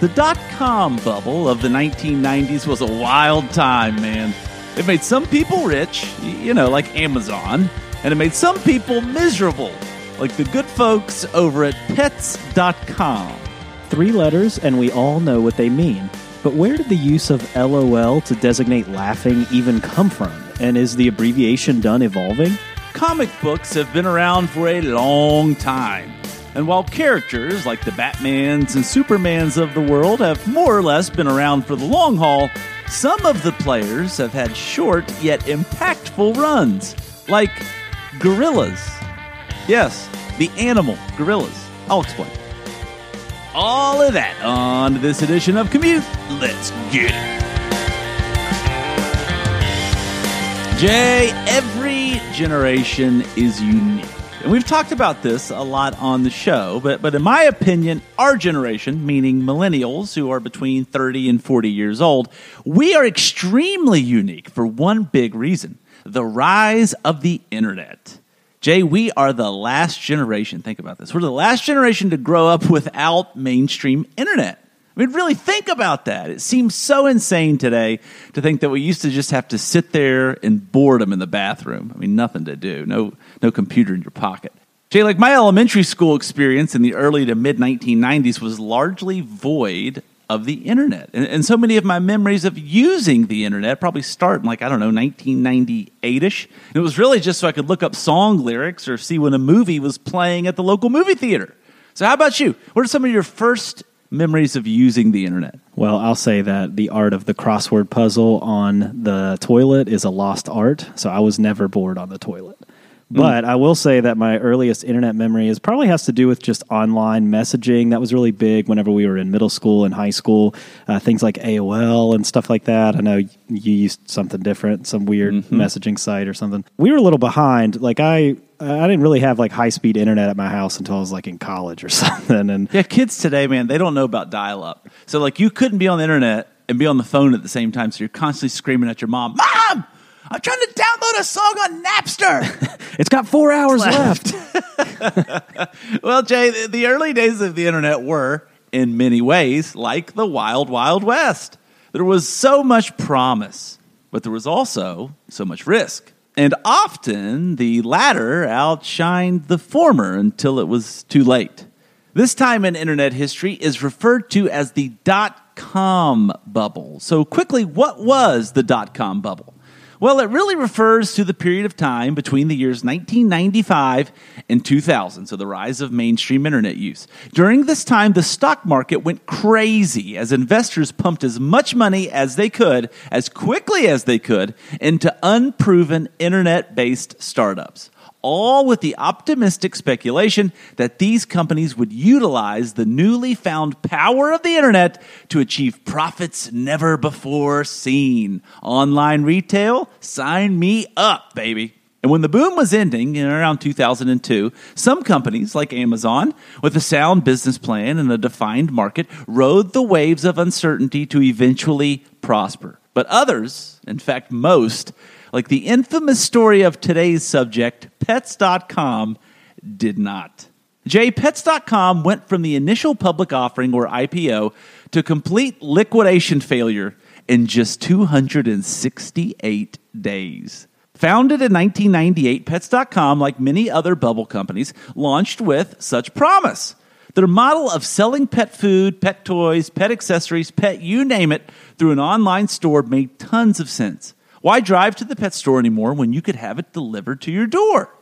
the dot com bubble of the 1990s was a wild time, man. It made some people rich, you know, like Amazon, and it made some people miserable, like the good folks over at pets.com. Three letters, and we all know what they mean. But where did the use of LOL to designate laughing even come from? And is the abbreviation done evolving? Comic books have been around for a long time. And while characters like the Batmans and Supermans of the world have more or less been around for the long haul, some of the players have had short yet impactful runs, like gorillas. Yes, the animal gorillas. I'll explain. All of that on this edition of Commute. Let's get it. Jay, every generation is unique. And we've talked about this a lot on the show, but, but in my opinion, our generation, meaning millennials who are between 30 and 40 years old, we are extremely unique for one big reason the rise of the internet. Jay, we are the last generation, think about this. We're the last generation to grow up without mainstream internet. I mean, really think about that. It seems so insane today to think that we used to just have to sit there in boredom in the bathroom. I mean, nothing to do, no, no computer in your pocket. Jay, like my elementary school experience in the early to mid 1990s was largely void of the internet. And, and, so many of my memories of using the internet probably start in like, I don't know, 1998 ish. It was really just so I could look up song lyrics or see when a movie was playing at the local movie theater. So, how about you? What are some of your first memories of using the internet? Well, I'll say that the art of the crossword puzzle on the toilet is a lost art. So, I was never bored on the toilet. But I will say that my earliest internet memory is probably has to do with just online messaging. That was really big whenever we were in middle school and high school. Uh, things like AOL and stuff like that. I know you used something different, some weird Mm-hmm. messaging site or something. We were a little behind. Like I, I didn't really have like high speed internet at my house until I was like in college or something. And Yeah, kids today, man, they don't know about dial up. So, like, you couldn't be on the internet and be on the phone at the same time. So, you're constantly screaming at your mom, Mom, I'm trying to download a song on Napster. it's got four hours left. well, Jay, the- the early days of the internet were, in many ways, like the wild, wild west. There was so much promise, but there was also so much risk. And often the latter outshined the former until it was too late. This time in internet history is referred to as the dot com bubble. So, quickly, what was the dot com bubble? Well, it really refers to the period of time between the years 1995 and 2000, so the rise of mainstream internet use. During this time, the stock market went crazy as investors pumped as much money as they could, as quickly as they could, into unproven internet based startups all with the optimistic speculation that these companies would utilize the newly found power of the internet to achieve profits never before seen. Online retail, sign me up, baby. And when the boom was ending in around 2002, some companies like Amazon, with a sound business plan and a defined market, rode the waves of uncertainty to eventually prosper. But others, in fact, most, like the infamous story of today's subject, Pets.com, did not. Jay, Pets.com went from the initial public offering or IPO to complete liquidation failure in just 268 days. Founded in 1998, Pets.com, like many other bubble companies, launched with such promise. Their model of selling pet food, pet toys, pet accessories, pet you name it, through an online store made tons of sense. Why drive to the pet store anymore when you could have it delivered to your door?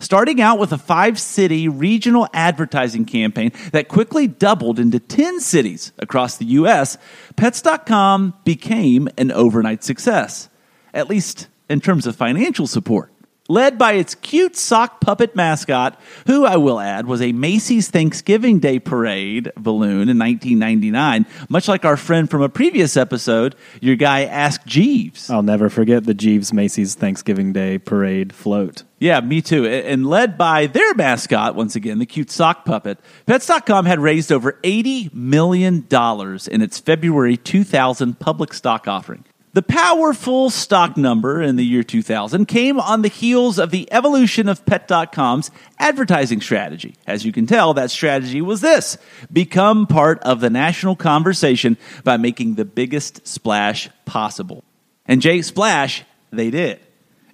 Starting out with a five city regional advertising campaign that quickly doubled into 10 cities across the US, Pets.com became an overnight success, at least in terms of financial support. Led by its cute sock puppet mascot, who I will add was a Macy's Thanksgiving Day Parade balloon in 1999, much like our friend from a previous episode, your guy Ask Jeeves. I'll never forget the Jeeves Macy's Thanksgiving Day Parade float. Yeah, me too. And led by their mascot, once again, the cute sock puppet, Pets.com had raised over $80 million in its February 2000 public stock offering. The powerful stock number in the year 2000 came on the heels of the evolution of Pet.com's advertising strategy. As you can tell, that strategy was this become part of the national conversation by making the biggest splash possible. And Jay Splash, they did.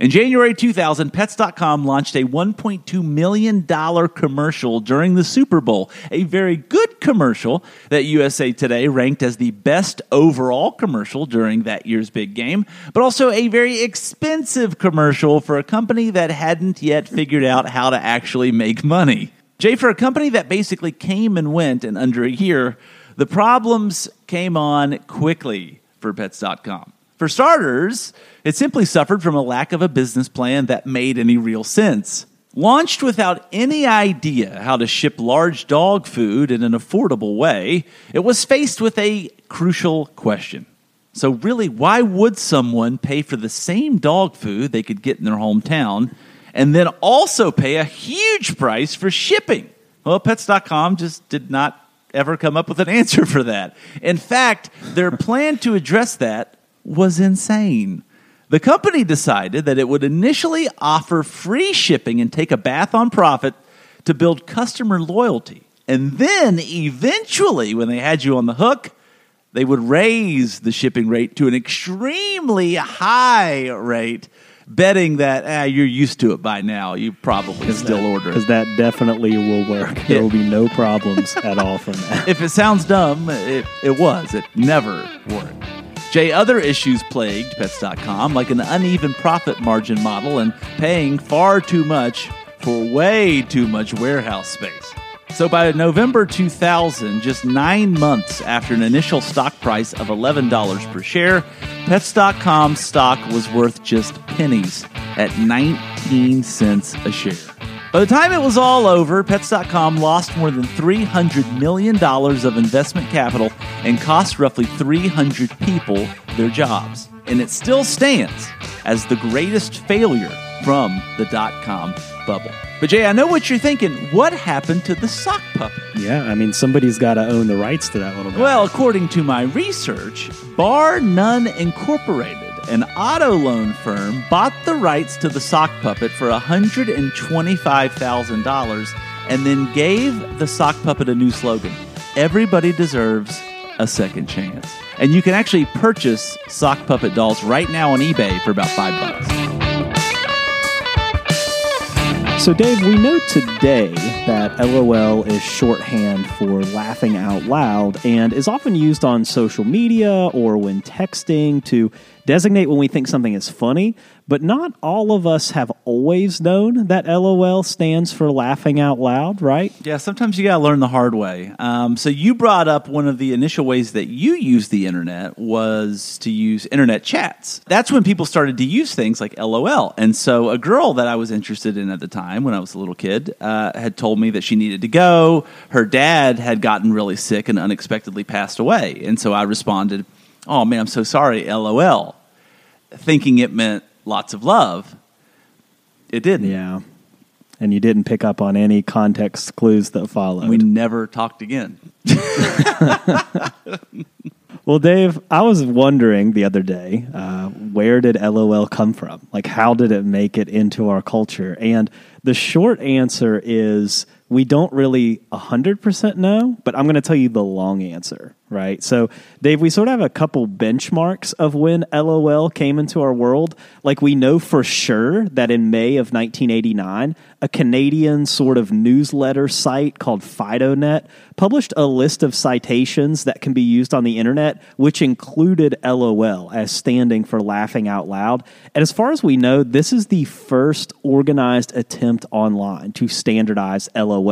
In January 2000, Pets.com launched a $1.2 million commercial during the Super Bowl, a very good commercial that USA Today ranked as the best overall commercial during that year's big game, but also a very expensive commercial for a company that hadn't yet figured out how to actually make money. Jay, for a company that basically came and went in under a year, the problems came on quickly for Pets.com. For starters, it simply suffered from a lack of a business plan that made any real sense. Launched without any idea how to ship large dog food in an affordable way, it was faced with a crucial question. So, really, why would someone pay for the same dog food they could get in their hometown and then also pay a huge price for shipping? Well, Pets.com just did not ever come up with an answer for that. In fact, their plan to address that was insane. The company decided that it would initially offer free shipping and take a bath on profit to build customer loyalty. And then eventually, when they had you on the hook, they would raise the shipping rate to an extremely high rate, betting that ah, you're used to it by now. You probably still order Because that definitely will work. There will be no problems at all from that. If it sounds dumb, it, it was. It never worked. Jay, other issues plagued Pets.com, like an uneven profit margin model and paying far too much for way too much warehouse space. So by November 2000, just nine months after an initial stock price of $11 per share, Pets.com stock was worth just pennies at 19 cents a share. By the time it was all over, Pets.com lost more than $300 million of investment capital and cost roughly 300 people their jobs. And it still stands as the greatest failure from the dot com bubble. But Jay, I know what you're thinking. What happened to the sock puppet? Yeah, I mean, somebody's got to own the rights to that little guy. Well, according to my research, Bar None Incorporated, an auto loan firm, bought the rights to the sock puppet for $125,000 and then gave the sock puppet a new slogan Everybody deserves a second chance. And you can actually purchase sock puppet dolls right now on eBay for about five bucks. So, Dave, we know today that LOL is shorthand for laughing out loud and is often used on social media or when texting to designate when we think something is funny, but not all of us have always known that LOL stands for laughing out loud, right? Yeah, sometimes you got to learn the hard way. Um, so you brought up one of the initial ways that you used the internet was to use internet chats. That's when people started to use things like LOL. And so a girl that I was interested in at the time, when I was a little kid, uh, had told me that she needed to go. Her dad had gotten really sick and unexpectedly passed away. And so I responded, "Oh man, I'm so sorry, LOL," thinking it meant lots of love. It didn't. Yeah. And you didn't pick up on any context clues that followed. We never talked again. Well, Dave, I was wondering the other day, uh, where did LOL come from? Like, how did it make it into our culture? And the short answer is we don't really 100% know, but I'm going to tell you the long answer, right? So, Dave, we sort of have a couple benchmarks of when LOL came into our world. Like, we know for sure that in May of 1989, a Canadian sort of newsletter site called FidoNet published a list of citations that can be used on the internet, which included LOL as standing for laughing out loud. And as far as we know, this is the first organized attempt online to standardize LOL.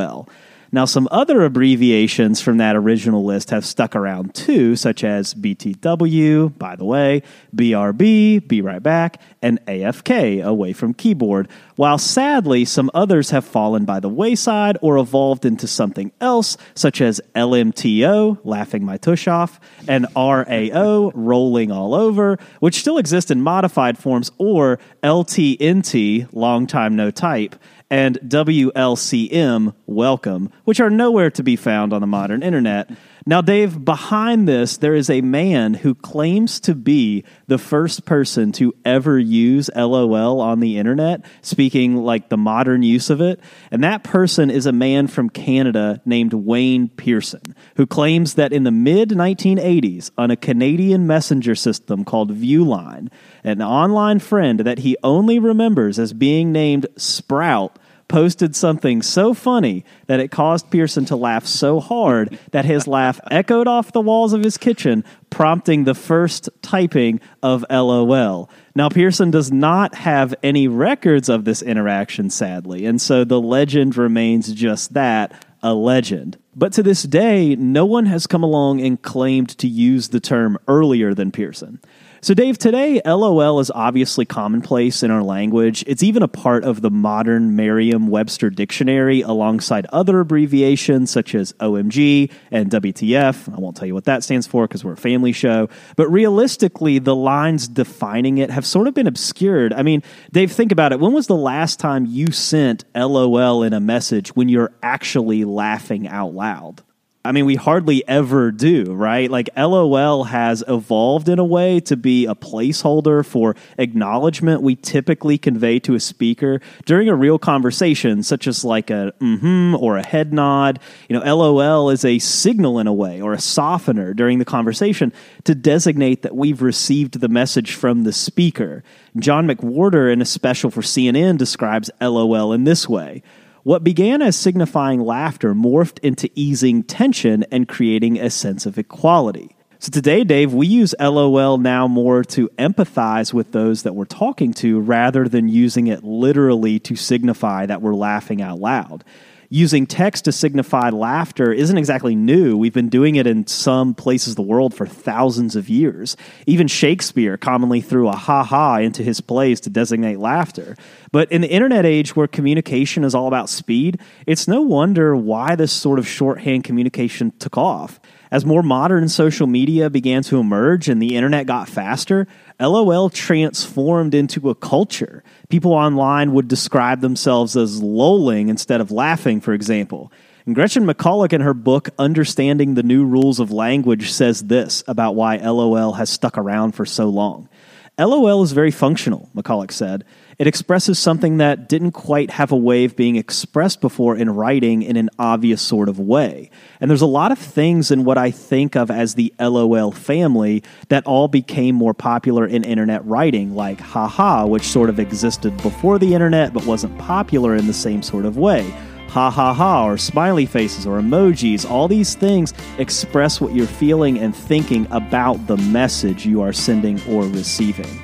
Now, some other abbreviations from that original list have stuck around too, such as BTW, by the way, BRB, Be Right Back, and AFK, away from keyboard, while sadly some others have fallen by the wayside or evolved into something else, such as LMTO, laughing my tush off, and RAO, rolling all over, which still exist in modified forms, or LTNT, long time no type, and WLCM, welcome, which are nowhere to be found on the modern internet. Now, Dave, behind this, there is a man who claims to be the first person to ever use LOL on the internet, speaking like the modern use of it. And that person is a man from Canada named Wayne Pearson, who claims that in the mid 1980s, on a Canadian messenger system called Viewline, an online friend that he only remembers as being named Sprout posted something so funny that it caused Pearson to laugh so hard that his laugh echoed off the walls of his kitchen, prompting the first typing of LOL. Now, Pearson does not have any records of this interaction, sadly, and so the legend remains just that a legend. But to this day, no one has come along and claimed to use the term earlier than Pearson. So, Dave, today LOL is obviously commonplace in our language. It's even a part of the modern Merriam Webster dictionary alongside other abbreviations such as OMG and WTF. I won't tell you what that stands for because we're a family show. But realistically, the lines defining it have sort of been obscured. I mean, Dave, think about it. When was the last time you sent LOL in a message when you're actually laughing out loud? I mean, we hardly ever do, right? Like LOL has evolved in a way to be a placeholder for acknowledgement we typically convey to a speaker during a real conversation, such as like a mm-hmm or a head nod. You know, LOL is a signal in a way or a softener during the conversation to designate that we've received the message from the speaker. John McWhorter, in a special for CNN, describes LOL in this way. What began as signifying laughter morphed into easing tension and creating a sense of equality. So today, Dave, we use LOL now more to empathize with those that we're talking to rather than using it literally to signify that we're laughing out loud using text to signify laughter isn't exactly new. We've been doing it in some places of the world for thousands of years. Even Shakespeare commonly threw a ha ha into his plays to designate laughter. But in the internet age where communication is all about speed, it's no wonder why this sort of shorthand communication took off. As more modern social media began to emerge and the internet got faster, LOL transformed into a culture. People online would describe themselves as lolling instead of laughing, for example. And Gretchen McCulloch, in her book Understanding the New Rules of Language, says this about why LOL has stuck around for so long. LOL is very functional, McCulloch said. It expresses something that didn't quite have a way of being expressed before in writing in an obvious sort of way. And there's a lot of things in what I think of as the LOL family that all became more popular in internet writing, like haha, which sort of existed before the internet but wasn't popular in the same sort of way ha ha ha, or smiley faces, or emojis. All these things express what you're feeling and thinking about the message you are sending or receiving.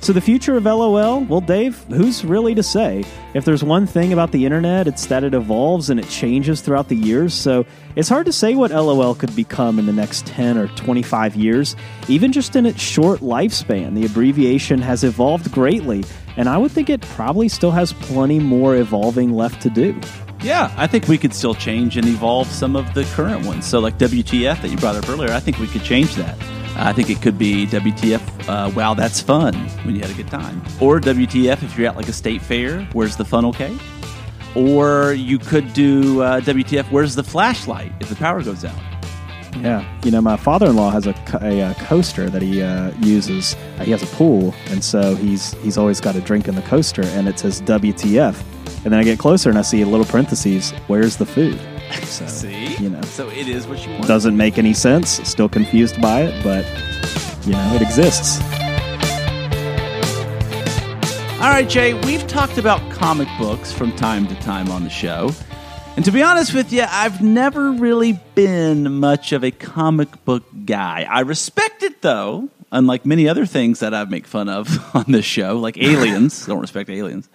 So, the future of LOL, well, Dave, who's really to say? If there's one thing about the internet, it's that it evolves and it changes throughout the years. So, it's hard to say what LOL could become in the next 10 or 25 years. Even just in its short lifespan, the abbreviation has evolved greatly, and I would think it probably still has plenty more evolving left to do. Yeah, I think we could still change and evolve some of the current ones. So, like WTF that you brought up earlier, I think we could change that. I think it could be WTF, uh, wow, that's fun when you had a good time. Or WTF if you're at like a state fair, where's the funnel cake? Or you could do uh, WTF, where's the flashlight if the power goes out? Yeah, you know, my father-in-law has a, a, a coaster that he uh, uses. Uh, he has a pool, and so he's he's always got a drink in the coaster, and it says WTF. And then I get closer and I see a little parentheses. Where's the food? So, see, you know, so it is what you want. Doesn't make any sense. Still confused by it, but you know, it exists. All right, Jay, we've talked about comic books from time to time on the show. And to be honest with you, I've never really been much of a comic book guy. I respect it though, unlike many other things that I make fun of on this show, like aliens. Don't respect aliens.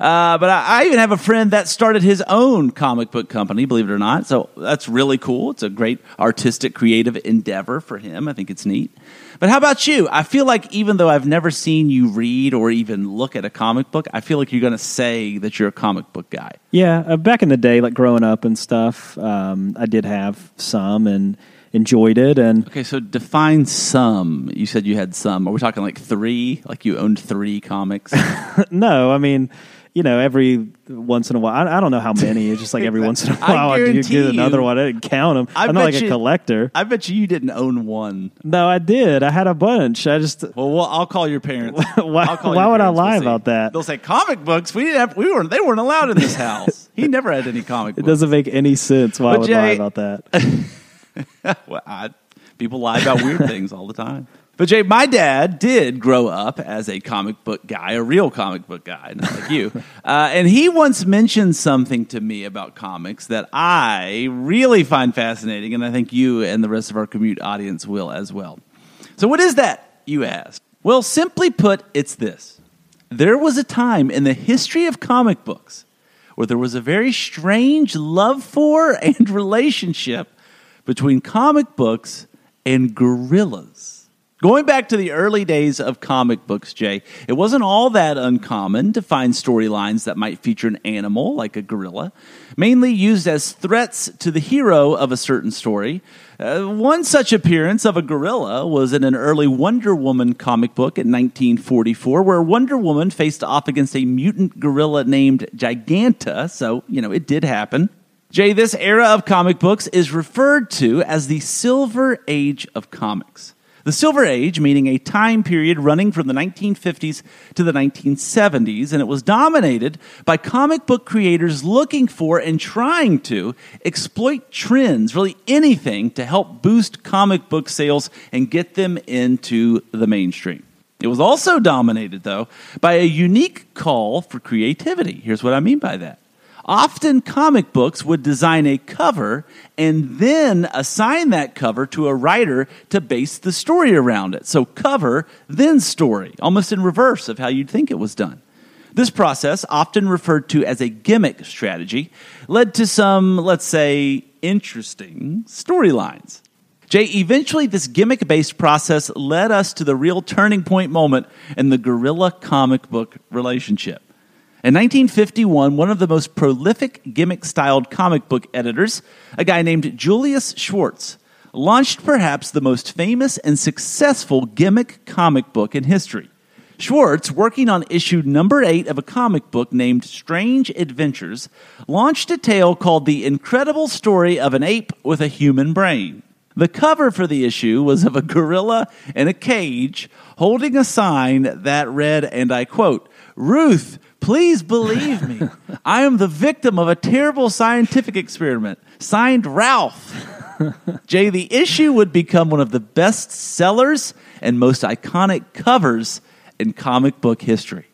Uh, but I, I even have a friend that started his own comic book company, believe it or not. So that's really cool. It's a great artistic, creative endeavor for him. I think it's neat. But how about you? I feel like even though I've never seen you read or even look at a comic book, I feel like you're going to say that you're a comic book guy. Yeah, uh, back in the day, like growing up and stuff, um, I did have some and enjoyed it. And Okay, so define some. You said you had some. Are we talking like three? Like you owned three comics? no, I mean, you know, every once in a while, I, I don't know how many. It's just like every once in a I while, I, guarantee get another you- one. I didn't count them. I I'm not bet like a collector. I bet you you didn't own one. No, I did. I had a bunch. I just Well, well I'll call your parents. Why- I'll call why your would I parents. lie see. about that? They'll say comic books. We didn't have. We weren't. They weren't allowed in this house. he never had any comic books. it books. doesn't make any sense. Why But would I lie Jay- about that? Well, I, people lie about weird things all the time. But Jay, my dad did grow up as a comic book guy, a real comic book guy, not like you. Uh, and he once mentioned something to me about comics that I really find fascinating, and I think you and the rest of our commute audience will as well. So, what is that, you ask? Well, simply put, it's this. There was a time in the history of comic books where there was a very strange love for and relationship between comic books and gorillas. Going back to the early days of comic books, Jay, it wasn't all that uncommon to find storylines that might feature an animal like a gorilla, mainly used as threats to the hero of a certain story. Uh, one such appearance of a gorilla was in an early Wonder Woman comic book in 1944, where Wonder Woman faced off against a mutant gorilla named Giganta. So, you know, it did happen. Jay, this era of comic books is referred to as the Silver Age of comics. The Silver Age, meaning a time period running from the 1950s to the 1970s, and it was dominated by comic book creators looking for and trying to exploit trends, really anything, to help boost comic book sales and get them into the mainstream. It was also dominated, though, by a unique call for creativity. Here's what I mean by that. Often, comic books would design a cover and then assign that cover to a writer to base the story around it. So, cover, then story, almost in reverse of how you'd think it was done. This process, often referred to as a gimmick strategy, led to some, let's say, interesting storylines. Jay, eventually, this gimmick based process led us to the real turning point moment in the gorilla comic book relationship. In 1951, one of the most prolific gimmick styled comic book editors, a guy named Julius Schwartz, launched perhaps the most famous and successful gimmick comic book in history. Schwartz, working on issue number eight of a comic book named Strange Adventures, launched a tale called The Incredible Story of an Ape with a Human Brain. The cover for the issue was of a gorilla in a cage holding a sign that read, and I quote, Ruth, please believe me. I am the victim of a terrible scientific experiment. Signed Ralph. Jay, the issue would become one of the best sellers and most iconic covers in comic book history.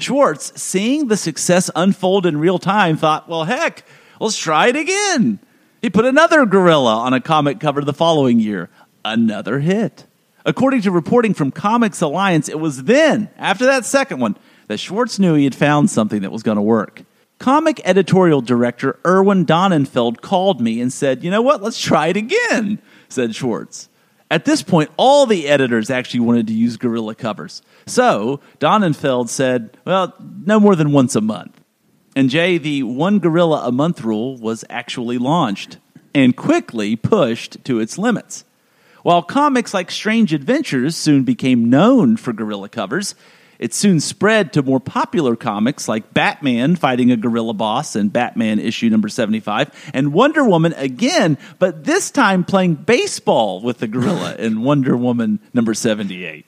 Schwartz, seeing the success unfold in real time, thought, well, heck, let's try it again. He put another gorilla on a comic cover the following year. Another hit. According to reporting from Comics Alliance, it was then, after that second one, that Schwartz knew he had found something that was going to work. Comic editorial director Irwin Donenfeld called me and said, You know what? Let's try it again, said Schwartz. At this point, all the editors actually wanted to use gorilla covers. So Donenfeld said, Well, no more than once a month. And Jay, the one gorilla a month rule was actually launched and quickly pushed to its limits. While comics like Strange Adventures soon became known for gorilla covers, it soon spread to more popular comics like Batman fighting a gorilla boss in Batman issue number 75, and Wonder Woman again, but this time playing baseball with the gorilla in Wonder Woman number 78.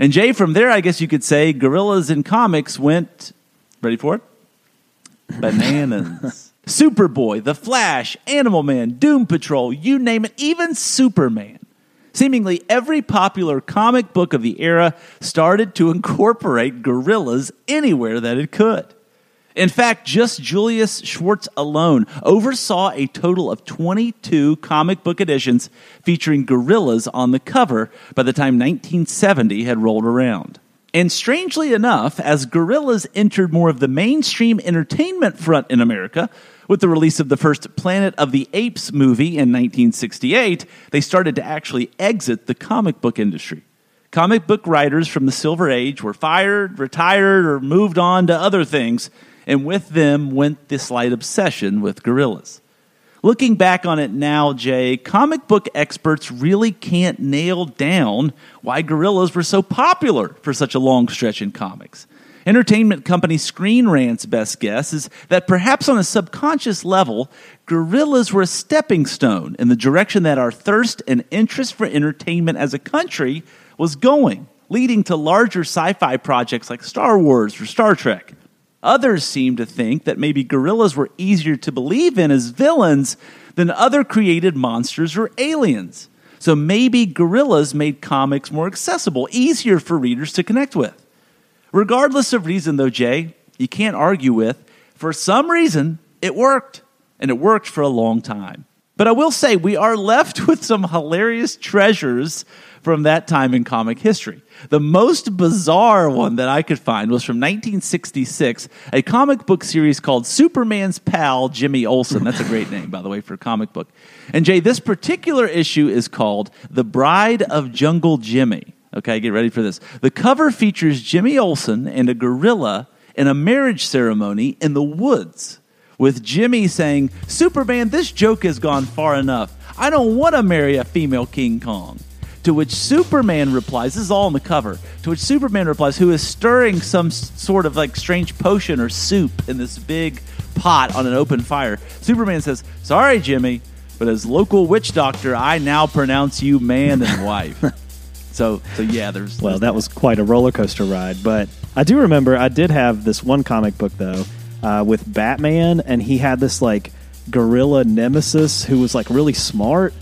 And Jay, from there, I guess you could say gorillas in comics went, ready for it? Bananas. Superboy, The Flash, Animal Man, Doom Patrol, you name it, even Superman. Seemingly every popular comic book of the era started to incorporate gorillas anywhere that it could. In fact, just Julius Schwartz alone oversaw a total of 22 comic book editions featuring gorillas on the cover by the time 1970 had rolled around. And strangely enough, as gorillas entered more of the mainstream entertainment front in America, with the release of the first Planet of the Apes movie in 1968, they started to actually exit the comic book industry. Comic book writers from the Silver Age were fired, retired, or moved on to other things, and with them went this slight obsession with gorillas. Looking back on it now, Jay, comic book experts really can't nail down why gorillas were so popular for such a long stretch in comics. Entertainment company Screen Rant's best guess is that perhaps on a subconscious level, gorillas were a stepping stone in the direction that our thirst and interest for entertainment as a country was going, leading to larger sci fi projects like Star Wars or Star Trek. Others seem to think that maybe gorillas were easier to believe in as villains than other created monsters or aliens. So maybe gorillas made comics more accessible, easier for readers to connect with. Regardless of reason, though, Jay, you can't argue with, for some reason, it worked. And it worked for a long time. But I will say, we are left with some hilarious treasures from that time in comic history. The most bizarre one that I could find was from 1966, a comic book series called Superman's Pal, Jimmy Olsen. That's a great name, by the way, for a comic book. And Jay, this particular issue is called The Bride of Jungle Jimmy. Okay, get ready for this. The cover features Jimmy Olsen and a gorilla in a marriage ceremony in the woods, with Jimmy saying, Superman, this joke has gone far enough. I don't want to marry a female King Kong. To which Superman replies, this is all on the cover, to which Superman replies, who is stirring some sort of like strange potion or soup in this big pot on an open fire. Superman says, Sorry, Jimmy, but as local witch doctor, I now pronounce you man and wife. So, so yeah, there's. Well, that was quite a roller coaster ride. But I do remember I did have this one comic book though uh, with Batman, and he had this like gorilla nemesis who was like really smart,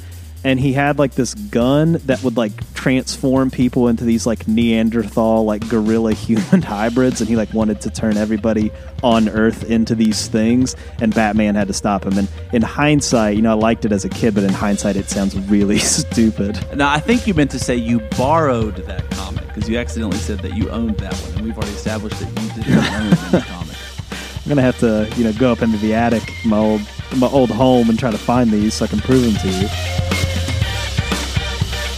and he had like this gun that would like transform people into these like Neanderthal like gorilla human hybrids, and he like wanted to turn everybody on Earth into these things, and Batman had to stop him. And in hindsight, you know, I liked it as a kid, but in hindsight, it sounds really stupid. Now, I think you meant to say you borrowed that comic because you accidentally said that you owned that one, and we've already established that you did not own the comic. Gonna have to, you know, go up into the attic, my old my old home, and try to find these so I can prove them to you.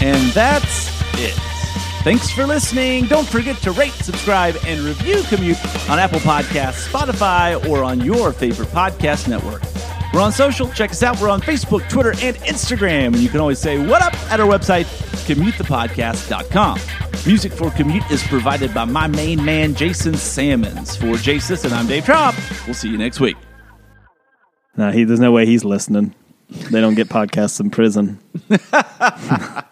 And that's it. Thanks for listening. Don't forget to rate, subscribe, and review Commute on Apple Podcasts, Spotify, or on your favorite podcast network. We're on social. Check us out. We're on Facebook, Twitter, and Instagram. And you can always say what up at our website, commutethepodcast.com. Music for Commute is provided by my main man, Jason Salmons. For Jay and I'm Dave Trop. We'll see you next week. Nah, he, there's no way he's listening. They don't get podcasts in prison.